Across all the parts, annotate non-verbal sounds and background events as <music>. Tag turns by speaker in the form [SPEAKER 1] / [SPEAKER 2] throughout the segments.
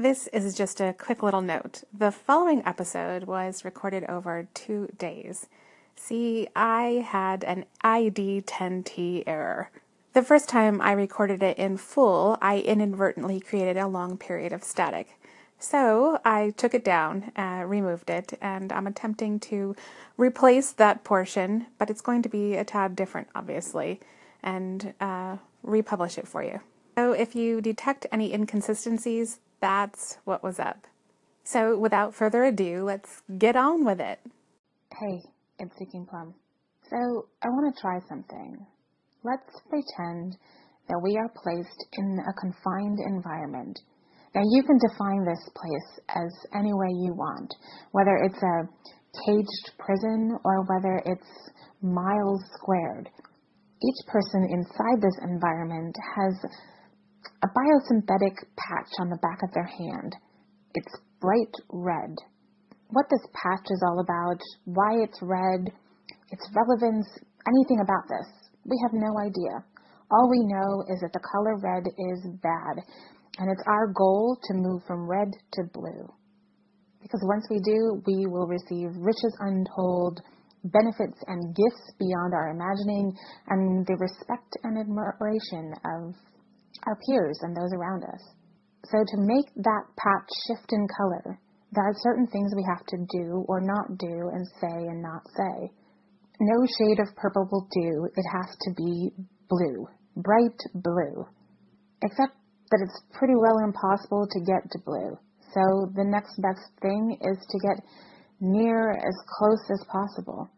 [SPEAKER 1] This is just a quick little note. The following episode was recorded over two days. See, I had an ID10T error. The first time I recorded it in full, I inadvertently created a long period of static. So I took it down, uh, removed it, and I'm attempting to replace that portion, but it's going to be a tad different, obviously, and uh, republish it for you. So if you detect any inconsistencies, that's what was up. So without further ado, let's get on with it.
[SPEAKER 2] Hey, it's Seeking Plum. So I want to try something. Let's pretend that we are placed in a confined environment. Now you can define this place as any way you want, whether it's a caged prison or whether it's miles squared. Each person inside this environment has a biosynthetic patch on the back of their hand. It's bright red. What this patch is all about, why it's red, its relevance, anything about this we have no idea. All we know is that the color red is bad, and it's our goal to move from red to blue. Because once we do, we will receive riches untold, benefits and gifts beyond our imagining, and the respect and admiration of our peers and those around us. So, to make that patch shift in color, there are certain things we have to do or not do and say and not say no shade of purple will do. It has to be blue, bright blue. Except that it's pretty well impossible to get to blue. So the next best thing is to get near as close as possible.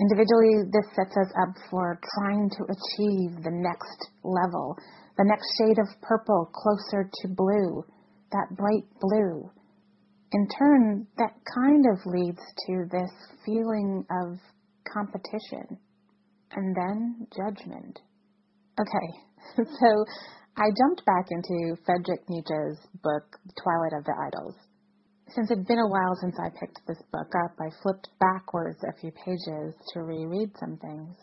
[SPEAKER 2] Individually, this sets us up for trying to achieve the next level, the next shade of purple closer to blue, that bright blue. In turn, that kind of leads to this feeling of competition, and then judgment. Okay, <laughs> so I jumped back into Friedrich Nietzsche's book, Twilight of the Idols. Since it'd been a while since I picked this book up, I flipped backwards a few pages to reread some things.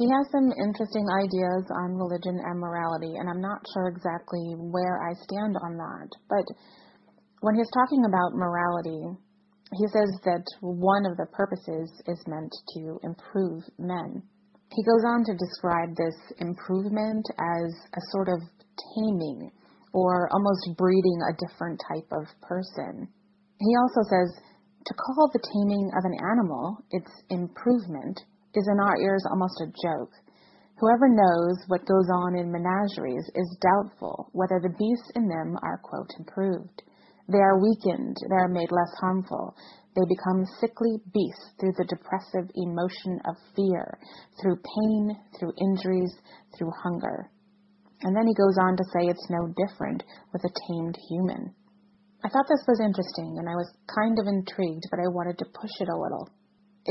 [SPEAKER 2] He has some interesting ideas on religion and morality, and I'm not sure exactly where I stand on that. But when he's talking about morality, he says that one of the purposes is meant to improve men. He goes on to describe this improvement as a sort of taming or almost breeding a different type of person. He also says to call the taming of an animal its improvement is in our ears almost a joke. Whoever knows what goes on in menageries is doubtful whether the beasts in them are, quote, improved. They are weakened, they are made less harmful. They become sickly beasts through the depressive emotion of fear, through pain, through injuries, through hunger. And then he goes on to say it's no different with a tamed human. I thought this was interesting and I was kind of intrigued, but I wanted to push it a little.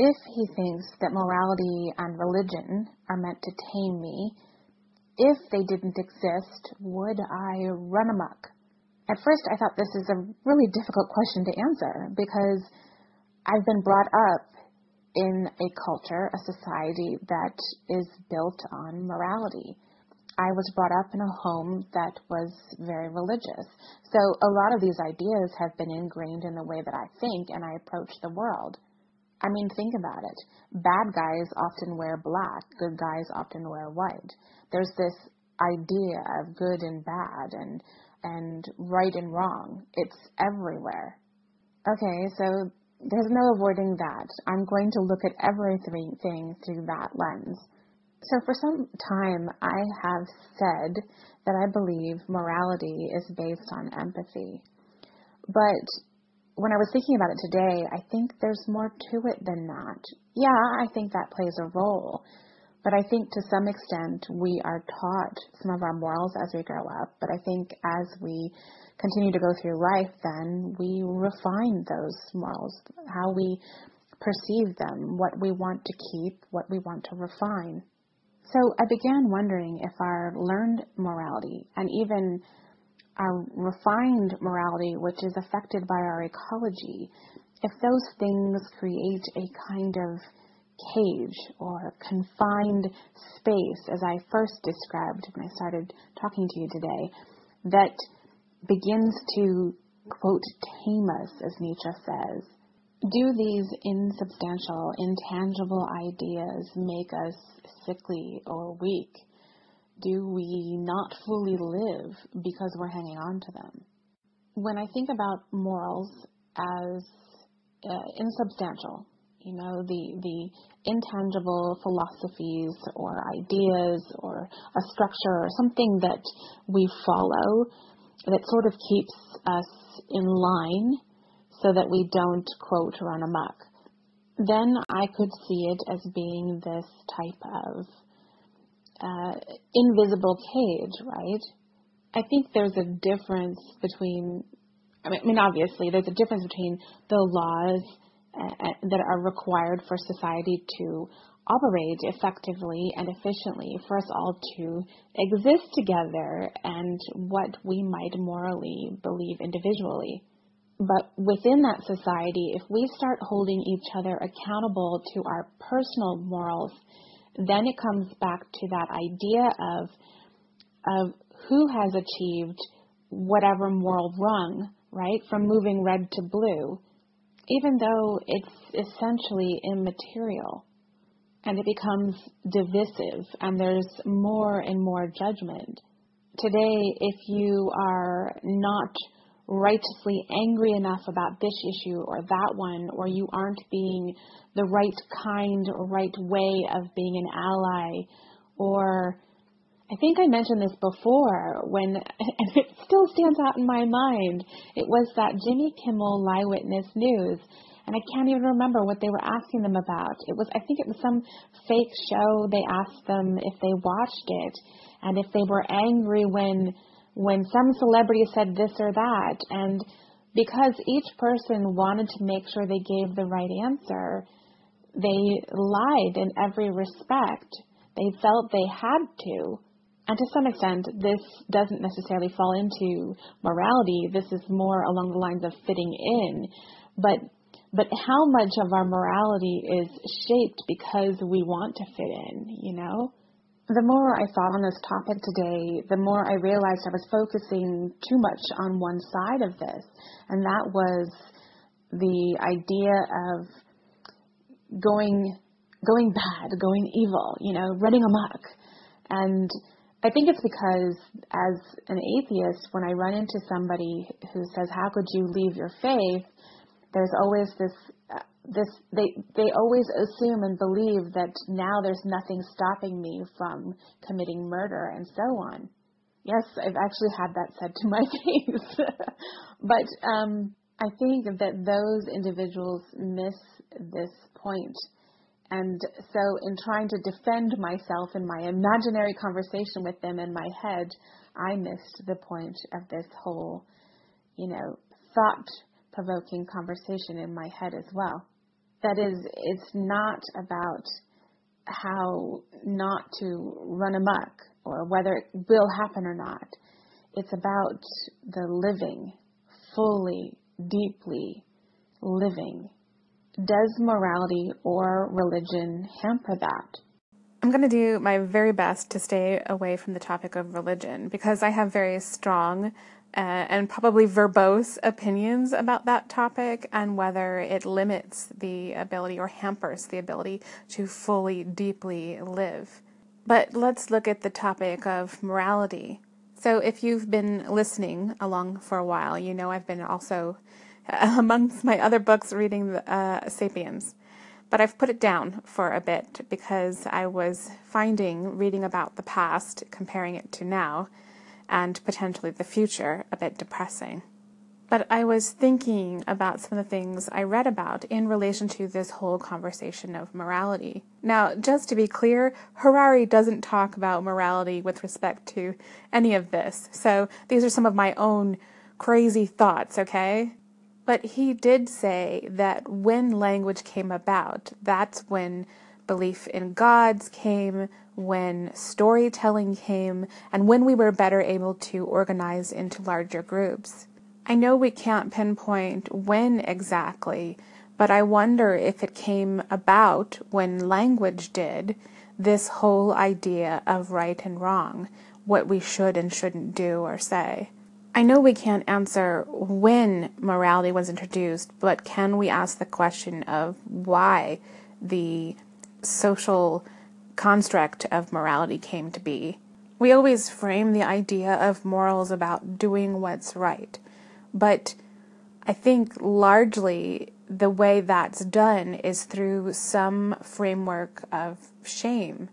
[SPEAKER 2] If he thinks that morality and religion are meant to tame me, if they didn't exist, would I run amok? At first, I thought this is a really difficult question to answer because I've been brought up in a culture, a society that is built on morality. I was brought up in a home that was very religious. So a lot of these ideas have been ingrained in the way that I think and I approach the world. I mean, think about it. Bad guys often wear black, good guys often wear white. There's this idea of good and bad and and right and wrong. It's everywhere. Okay, so there's no avoiding that. I'm going to look at everything through that lens. So for some time, I have said that I believe morality is based on empathy. But when I was thinking about it today, I think there's more to it than that. Yeah, I think that plays a role. But I think to some extent we are taught some of our morals as we grow up. But I think as we continue to go through life, then we refine those morals, how we perceive them, what we want to keep, what we want to refine. So I began wondering if our learned morality and even our refined morality, which is affected by our ecology, if those things create a kind of cage or confined space, as I first described when I started talking to you today, that begins to quote, tame us, as Nietzsche says? Do these insubstantial, intangible ideas make us sickly or weak? Do we not fully live because we're hanging on to them? When I think about morals as uh, insubstantial, you know, the, the intangible philosophies or ideas or a structure or something that we follow that sort of keeps us in line so that we don't, quote, run amok. Then I could see it as being this type of uh, invisible cage, right? I think there's a difference between, I mean, obviously, there's a difference between the laws uh, that are required for society to operate effectively and efficiently for us all to exist together and what we might morally believe individually. But within that society, if we start holding each other accountable to our personal morals, then it comes back to that idea of of who has achieved whatever moral rung, right? From moving red to blue, even though it's essentially immaterial and it becomes divisive and there's more and more judgment. Today, if you are not righteously angry enough about this issue or that one, or you aren't being the right kind or right way of being an ally, or I think I mentioned this before when, <laughs> and it still stands out in my mind. It was that Jimmy Kimmel Lie Witness News, and I can't even remember what they were asking them about. It was, I think it was some fake show. They asked them if they watched it, and if they were angry when when some celebrity said this or that. And because each person wanted to make sure they gave the right answer, they lied in every respect. They felt they had to. And to some extent, this doesn't necessarily fall into morality. This is more along the lines of fitting in. But but how much of our morality is shaped because we want to fit in, you know? The more I thought on this topic today, the more I realized I was focusing too much on one side of this, and that was the idea of going going bad, going evil, you know, running amok. And I think it's because as an atheist, when I run into somebody who says, "How could you leave your faith?" there's always this this they they always assume and believe that now there's nothing stopping me from committing murder and so on. Yes, I've actually had that said to my <laughs> face. but um, I think that those individuals miss this point. And so, in trying to defend myself in my imaginary conversation with them in my head, I missed the point of this whole, you know, thought provoking conversation in my head as well. That is, it's not about how not to run amok or whether it will happen or not. It's about the living, fully, deeply living. Does morality or religion hamper that?
[SPEAKER 3] I'm going to do my very best to stay away from the topic of religion because I have very strong uh, and probably verbose opinions about that topic and whether it limits the ability or hampers the ability to fully, deeply live. But let's look at the topic of morality. So, if you've been listening along for a while, you know I've been also, <laughs> amongst my other books, reading uh, Sapiens. But I've put it down for a bit because I was finding reading about the past, comparing it to now, and potentially the future a bit depressing. But I was thinking about some of the things I read about in relation to this whole conversation of morality. Now, just to be clear, Harari doesn't talk about morality with respect to any of this. So these are some of my own crazy thoughts, okay? But he did say that when language came about, that's when belief in gods came, when storytelling came, and when we were better able to organize into larger groups. I know we can't pinpoint when exactly, but I wonder if it came about when language did this whole idea of right and wrong, what we should and shouldn't do or say.
[SPEAKER 2] I know we can't answer when morality was introduced, but can we ask the question of why the social construct of morality came to be? We always frame the idea of morals about doing what's right, but I think largely the way that's done is through some framework of shame.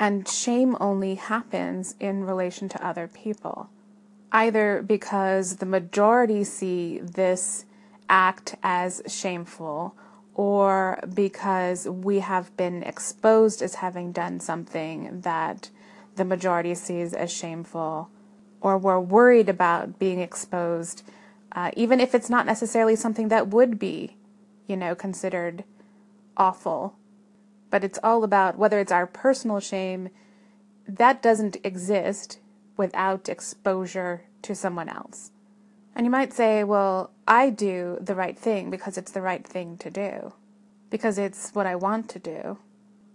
[SPEAKER 2] And shame only happens in relation to other people either because the majority see this act as shameful or because we have been exposed as having done something that the majority sees as shameful, or we're worried about being exposed, uh, even if it's not necessarily something that would be, you know, considered awful. But it's all about whether it's our personal shame, that doesn't exist without exposure to someone else. And you might say, well, I do the right thing because it's the right thing to do, because it's what I want to do.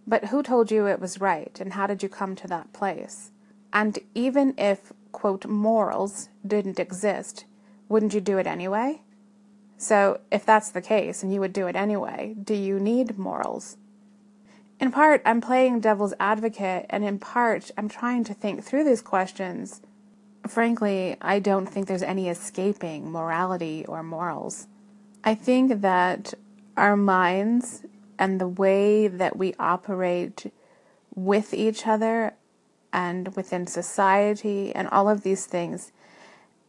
[SPEAKER 2] But who told you it was right, and how did you come to that place? And even if, quote, morals didn't exist, wouldn't you do it anyway? So, if that's the case, and you would do it anyway, do you need morals? In part, I'm playing devil's advocate, and in part, I'm trying to think through these questions. Frankly, I don't think there's any escaping morality or morals. I think that our minds and the way that we operate with each other and within society and all of these things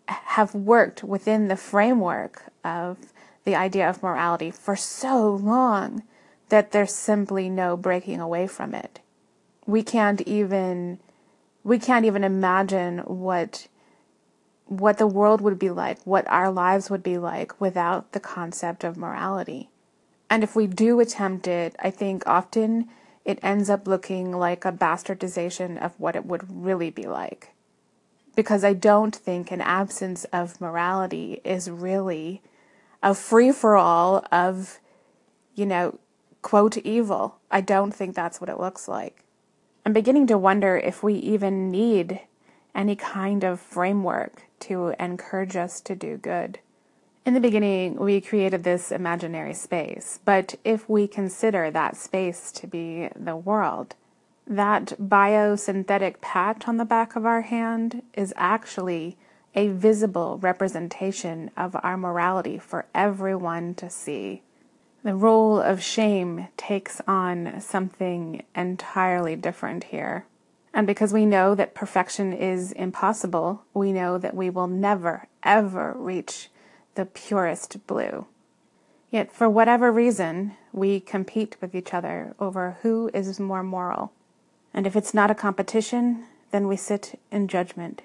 [SPEAKER 2] have worked within the framework of the idea of morality for so long that there's simply no breaking away from it. We can't even we can't even imagine what what the world would be like, what our lives would be like without the concept of morality. And if we do attempt it, I think often it ends up looking like a bastardization of what it would really be like. Because I don't think an absence of morality is really a free for all of, you know, quote evil. I don't think that's what it looks like. I'm beginning to wonder if we even need any kind of framework to encourage us to do good. In the beginning, we created this imaginary space, but if we consider that space to be the world, that biosynthetic patch on the back of our hand is actually a visible representation of our morality for everyone to see. The role of shame takes on something entirely different here. And because we know that perfection is impossible, we know that we will never, ever reach the purest blue. Yet, for whatever reason, we compete with each other over who is more moral. And if it's not a competition, then we sit in judgment.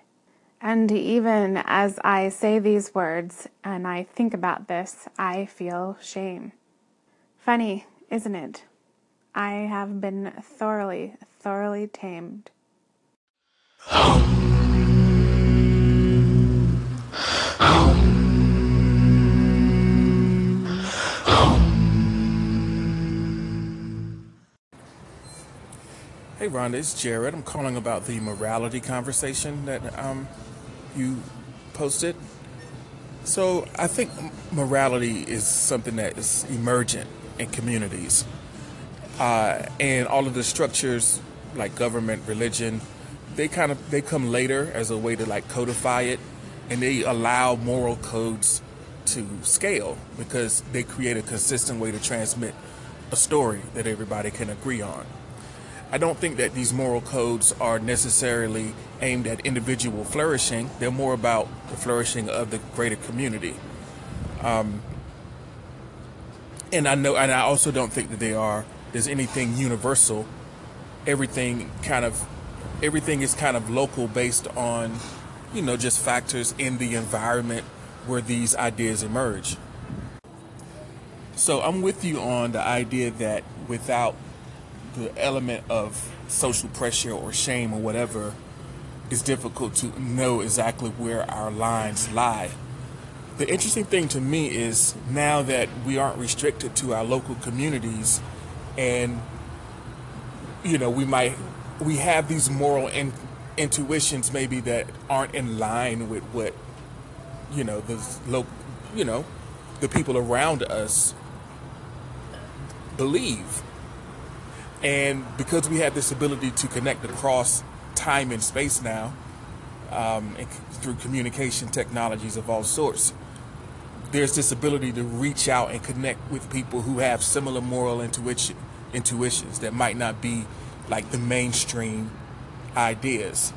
[SPEAKER 2] And even as I say these words and I think about this, I feel shame. Funny, isn't it? I have been thoroughly, thoroughly tamed.
[SPEAKER 4] Hey Rhonda, it's Jared. I'm calling about the morality conversation that um, you posted. So I think morality is something that is emergent and communities. Uh, and all of the structures like government, religion, they kind of they come later as a way to like codify it, and they allow moral codes to scale because they create a consistent way to transmit a story that everybody can agree on. I don't think that these moral codes are necessarily aimed at individual flourishing. They're more about the flourishing of the greater community. Um, and I know, and I also don't think that they are. There's anything universal. Everything kind of, everything is kind of local based on, you know, just factors in the environment where these ideas emerge. So I'm with you on the idea that without the element of social pressure or shame or whatever, it's difficult to know exactly where our lines lie the interesting thing to me is now that we aren't restricted to our local communities and you know we might we have these moral in, intuitions maybe that aren't in line with what you know the low, you know, the people around us believe. And because we have this ability to connect across time and space now, um, through communication technologies of all sorts, there's this ability to reach out and connect with people who have similar moral intuition, intuitions that might not be like the mainstream ideas.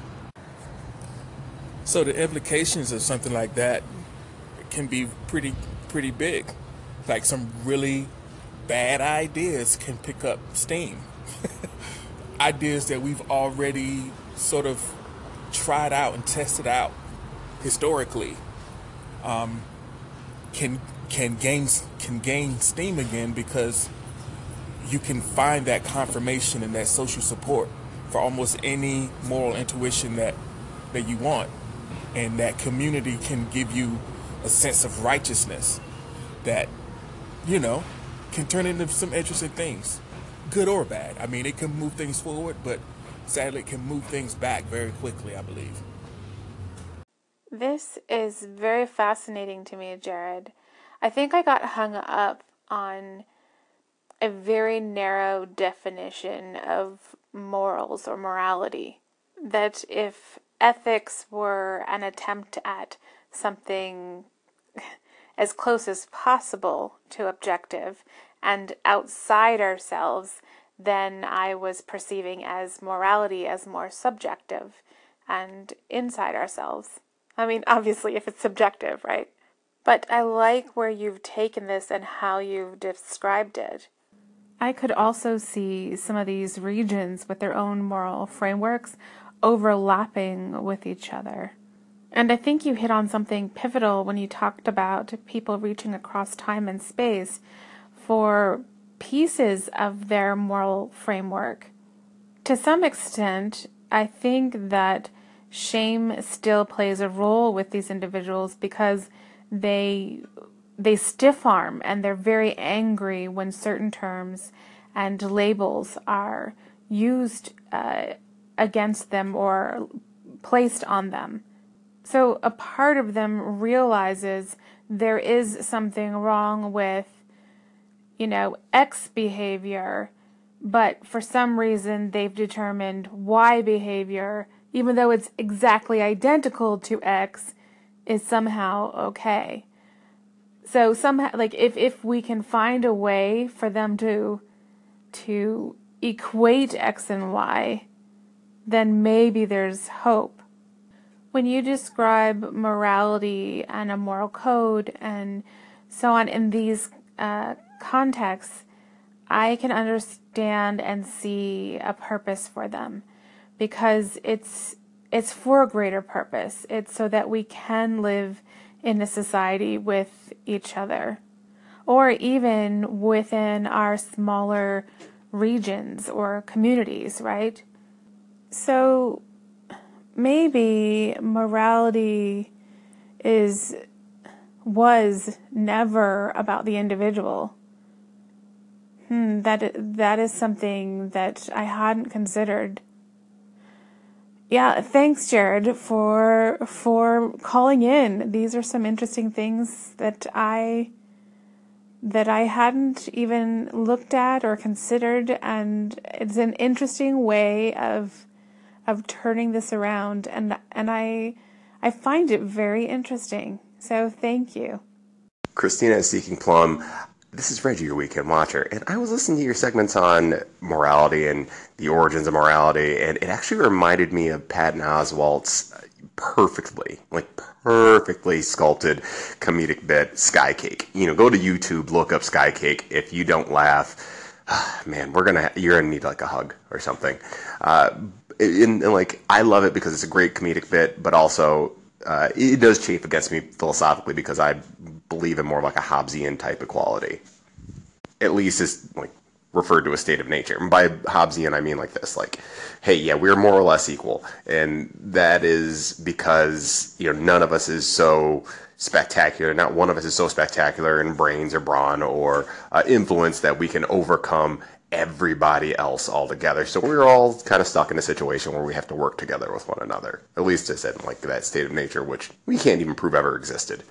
[SPEAKER 4] So the implications of something like that can be pretty pretty big. Like some really bad ideas can pick up steam. <laughs> ideas that we've already sort of tried out and tested out historically um, can can gain can gain steam again because you can find that confirmation and that social support for almost any moral intuition that that you want. And that community can give you a sense of righteousness that you know can turn into some interesting things good or bad. I mean it can move things forward but sadly it can move things back very quickly i believe
[SPEAKER 2] this is very fascinating to me jared i think i got hung up on a very narrow definition of morals or morality that if ethics were an attempt at something <laughs> as close as possible to objective and outside ourselves, then I was perceiving as morality as more subjective and inside ourselves. I mean, obviously, if it's subjective, right? But I like where you've taken this and how you've described it. I could also see some of these regions with their own moral frameworks overlapping with each other. And I think you hit on something pivotal when you talked about people reaching across time and space for pieces of their moral framework. To some extent, I think that shame still plays a role with these individuals because they they stiff arm and they're very angry when certain terms and labels are used uh, against them or placed on them. So a part of them realizes there is something wrong with, you know, X behavior, but for some reason they've determined Y behavior, even though it's exactly identical to X, is somehow okay. So somehow, like if if we can find a way for them to to equate X and Y then maybe there's hope. When you describe morality and a moral code and so on in these uh, contexts, I can understand and see a purpose for them because it's it's for a greater purpose. It's so that we can live in a society with each other or even within our smaller regions or communities, right? So maybe morality is was never about the individual. Hmm, that that is something that I hadn't considered. Yeah, thanks Jared for for calling in. These are some interesting things that I that I hadn't even looked at or considered and it's an interesting way of of turning this around and and I I find it very interesting. So thank you.
[SPEAKER 5] Christina is seeking plum. This is Reggie, your weekend watcher, and I was listening to your segments on morality and the origins of morality, and it actually reminded me of Patton Oswalt's perfectly, like perfectly sculpted comedic bit, Sky Cake. You know, go to YouTube, look up Sky Cake. If you don't laugh, <sighs> man, we're gonna you're gonna need like a hug or something. Uh, and, and, like I love it because it's a great comedic bit, but also uh, it does chafe against me philosophically because I believe in more like a Hobbesian type equality. At least is like referred to a state of nature. And by Hobbesian, I mean like this: like, hey, yeah, we're more or less equal, and that is because you know none of us is so spectacular. Not one of us is so spectacular in brains or brawn or uh, influence that we can overcome everybody else all together. So we're all kind of stuck in a situation where we have to work together with one another. At least it's in like that state of nature, which we can't even prove ever existed.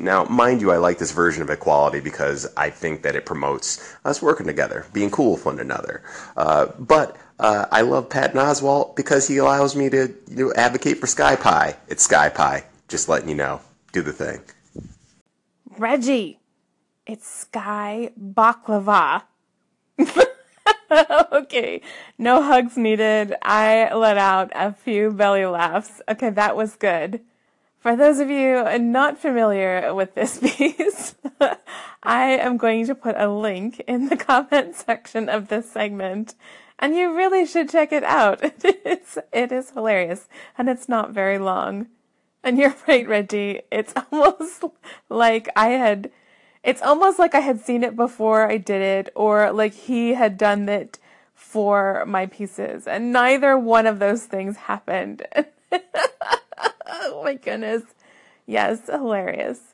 [SPEAKER 5] Now, mind you, I like this version of equality because I think that it promotes us working together, being cool with one another. Uh, but uh, I love Patton Oswalt because he allows me to you know, advocate for Sky Pie. It's Sky Pie. Just letting you know. Do the thing.
[SPEAKER 2] Reggie, it's Sky Baklava. <laughs> okay, no hugs needed. I let out a few belly laughs. Okay, that was good. For those of you not familiar with this <laughs> piece, <laughs> I am going to put a link in the comment section of this segment, and you really should check it out. It's, it is hilarious, and it's not very long. And you're right, Reggie. It's almost like I had, it's almost like I had seen it before I did it, or like he had done it for my pieces, and neither one of those things happened. <laughs> oh my goodness. Yes, hilarious.